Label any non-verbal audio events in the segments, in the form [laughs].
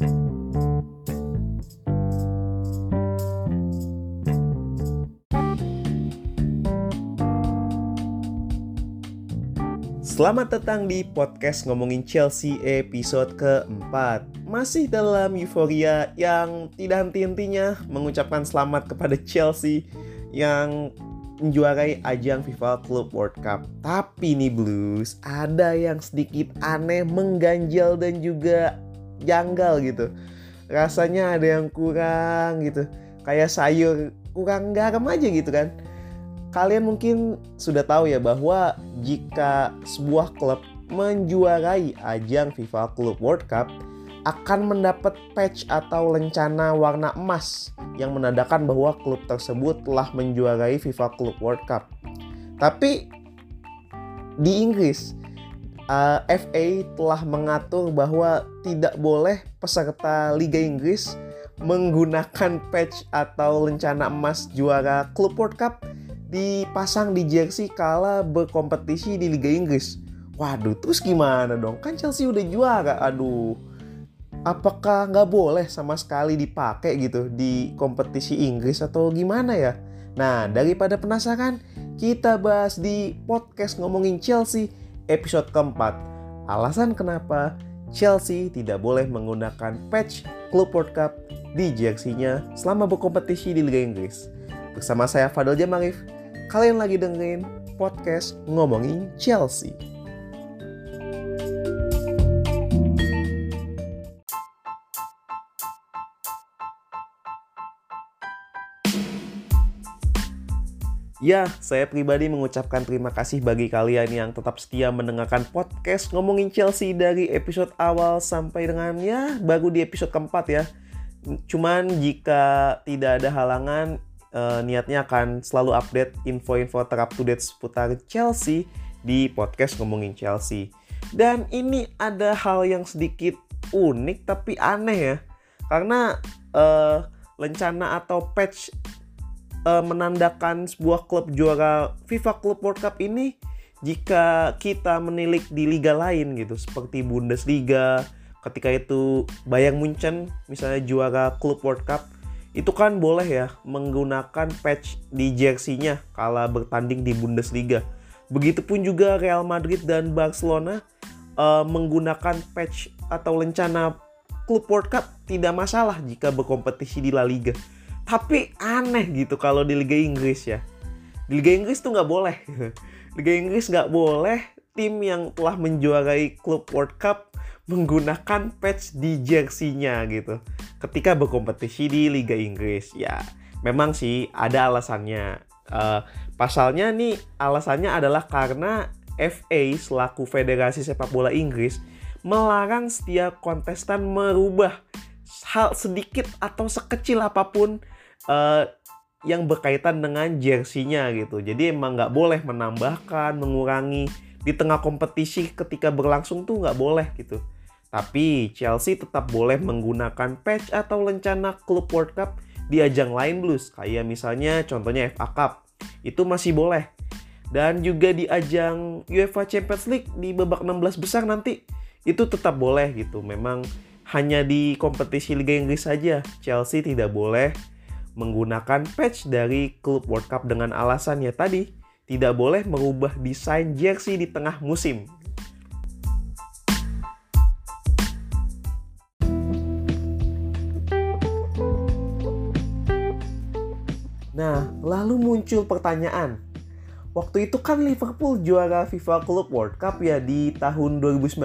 Selamat datang di podcast ngomongin Chelsea episode keempat. Masih dalam euforia yang tidak henti-hentinya mengucapkan selamat kepada Chelsea yang menjuarai ajang FIFA Club World Cup. Tapi nih Blues, ada yang sedikit aneh, mengganjal dan juga janggal gitu. Rasanya ada yang kurang gitu. Kayak sayur kurang garam aja gitu kan. Kalian mungkin sudah tahu ya bahwa jika sebuah klub menjuarai ajang FIFA Club World Cup akan mendapat patch atau lencana warna emas yang menandakan bahwa klub tersebut telah menjuarai FIFA Club World Cup. Tapi di Inggris uh, eh, FA telah mengatur bahwa tidak boleh peserta Liga Inggris menggunakan patch atau lencana emas juara Club World Cup dipasang di jersey kala berkompetisi di Liga Inggris. Waduh, terus gimana dong? Kan Chelsea udah juara. Aduh, apakah nggak boleh sama sekali dipakai gitu di kompetisi Inggris atau gimana ya? Nah, daripada penasaran, kita bahas di podcast ngomongin Chelsea episode keempat. Alasan kenapa Chelsea tidak boleh menggunakan patch Club World Cup di jersey-nya selama berkompetisi di Liga Inggris. Bersama saya Fadil Jamarif, Kalian lagi dengerin podcast ngomongin Chelsea. Ya, saya pribadi mengucapkan terima kasih bagi kalian yang tetap setia mendengarkan podcast ngomongin Chelsea dari episode awal sampai dengan ya baru di episode keempat ya. Cuman jika tidak ada halangan, uh, niatnya akan selalu update info-info terap to date seputar Chelsea di podcast ngomongin Chelsea. Dan ini ada hal yang sedikit unik tapi aneh ya. Karena uh, lencana atau patch uh, menandakan sebuah klub juara FIFA Club World Cup ini jika kita menilik di liga lain gitu seperti Bundesliga ketika itu Bayern Munchen misalnya juara Club World Cup itu kan boleh ya menggunakan patch di jersey-nya kala bertanding di Bundesliga. Begitupun juga Real Madrid dan Barcelona uh, menggunakan patch atau lencana klub World Cup tidak masalah jika berkompetisi di La Liga. Tapi aneh gitu kalau di Liga Inggris ya. Di Liga Inggris tuh nggak boleh. [laughs] Liga Inggris nggak boleh tim yang telah menjuarai klub World Cup menggunakan patch di jersey-nya gitu ketika berkompetisi di Liga Inggris ya memang sih ada alasannya uh, pasalnya nih alasannya adalah karena FA selaku Federasi Sepak Bola Inggris melarang setiap kontestan merubah hal sedikit atau sekecil apa pun uh, yang berkaitan dengan jersinya gitu. Jadi emang nggak boleh menambahkan, mengurangi. Di tengah kompetisi ketika berlangsung tuh nggak boleh gitu. Tapi Chelsea tetap boleh menggunakan patch atau lencana klub World Cup di ajang lain blues kayak misalnya contohnya FA Cup. Itu masih boleh. Dan juga di ajang UEFA Champions League di babak 16 besar nanti itu tetap boleh gitu. Memang hanya di kompetisi Liga Inggris saja. Chelsea tidak boleh menggunakan patch dari klub World Cup dengan alasannya tadi tidak boleh merubah desain jersey di tengah musim Nah, lalu muncul pertanyaan. Waktu itu kan Liverpool juara FIFA Club World Cup ya di tahun 2019.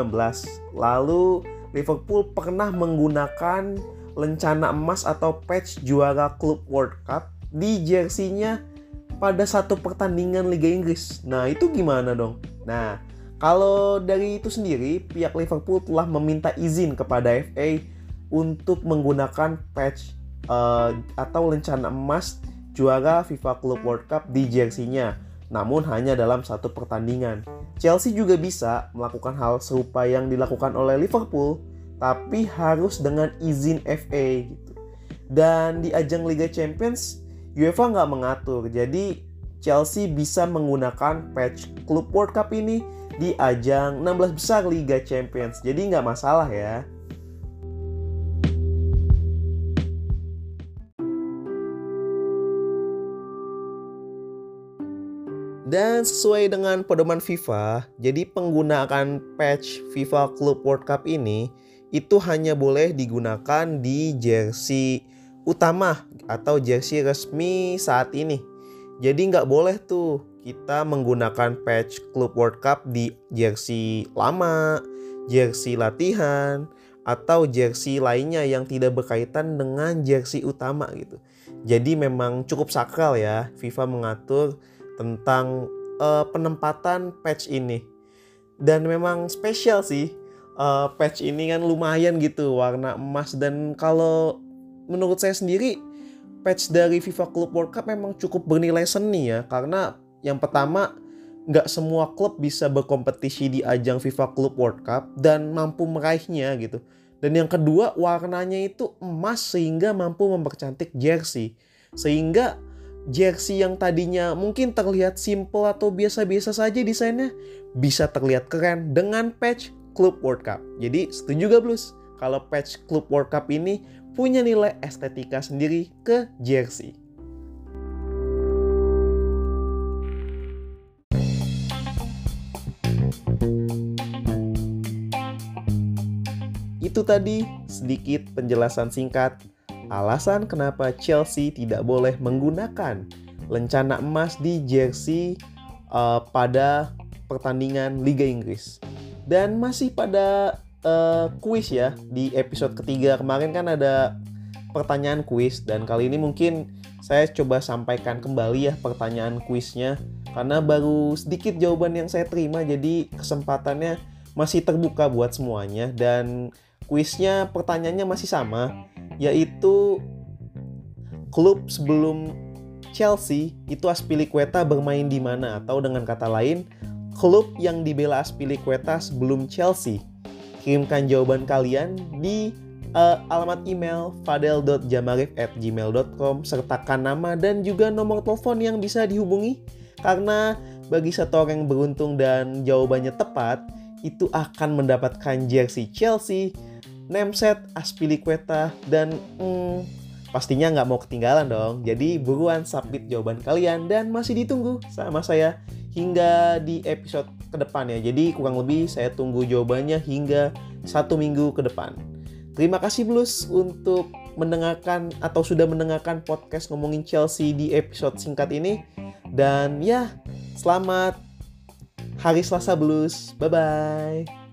Lalu Liverpool pernah menggunakan lencana emas atau patch juara Club World Cup di jersinya pada satu pertandingan Liga Inggris. Nah, itu gimana dong? Nah, kalau dari itu sendiri, pihak Liverpool telah meminta izin kepada FA untuk menggunakan patch uh, atau lencana emas juara FIFA Club World Cup di jersey-nya, namun hanya dalam satu pertandingan. Chelsea juga bisa melakukan hal serupa yang dilakukan oleh Liverpool, tapi harus dengan izin FA gitu. Dan di ajang Liga Champions UEFA nggak mengatur, jadi Chelsea bisa menggunakan patch Club World Cup ini di ajang 16 besar Liga Champions. Jadi nggak masalah ya. Dan sesuai dengan pedoman FIFA, jadi penggunaan patch FIFA Club World Cup ini itu hanya boleh digunakan di jersey utama atau jersey resmi saat ini. Jadi nggak boleh tuh kita menggunakan patch Club World Cup di jersey lama, jersey latihan, atau jersey lainnya yang tidak berkaitan dengan jersey utama gitu. Jadi memang cukup sakral ya FIFA mengatur tentang uh, penempatan patch ini. Dan memang spesial sih uh, patch ini kan lumayan gitu warna emas dan kalau menurut saya sendiri patch dari FIFA Club World Cup memang cukup bernilai seni ya karena yang pertama nggak semua klub bisa berkompetisi di ajang FIFA Club World Cup dan mampu meraihnya gitu. Dan yang kedua warnanya itu emas sehingga mampu mempercantik jersey. Sehingga jersey yang tadinya mungkin terlihat simple atau biasa-biasa saja desainnya bisa terlihat keren dengan patch Club World Cup. Jadi setuju gak Blues? Kalau patch Club World Cup ini punya nilai estetika sendiri ke jersey. Itu tadi sedikit penjelasan singkat alasan kenapa Chelsea tidak boleh menggunakan lencana emas di jersey uh, pada pertandingan Liga Inggris. Dan masih pada uh, kuis ya di episode ketiga. Kemarin kan ada pertanyaan kuis dan kali ini mungkin saya coba sampaikan kembali ya pertanyaan kuisnya karena baru sedikit jawaban yang saya terima jadi kesempatannya masih terbuka buat semuanya. Dan kuisnya pertanyaannya masih sama yaitu klub sebelum Chelsea itu Aspilicueta bermain di mana? Atau dengan kata lain klub yang dibela Aspilicueta sebelum Chelsea. Kirimkan jawaban kalian di uh, alamat email fadel.jamarif@gmail.com sertakan nama dan juga nomor telepon yang bisa dihubungi karena bagi satu orang yang beruntung dan jawabannya tepat itu akan mendapatkan jersey Chelsea Nemset, Aspilicueta, dan hmm, pastinya nggak mau ketinggalan dong. Jadi buruan submit jawaban kalian dan masih ditunggu sama saya hingga di episode ke depan ya. Jadi kurang lebih saya tunggu jawabannya hingga satu minggu ke depan. Terima kasih Blues untuk mendengarkan atau sudah mendengarkan podcast ngomongin Chelsea di episode singkat ini. Dan ya, selamat hari Selasa Blues. Bye-bye.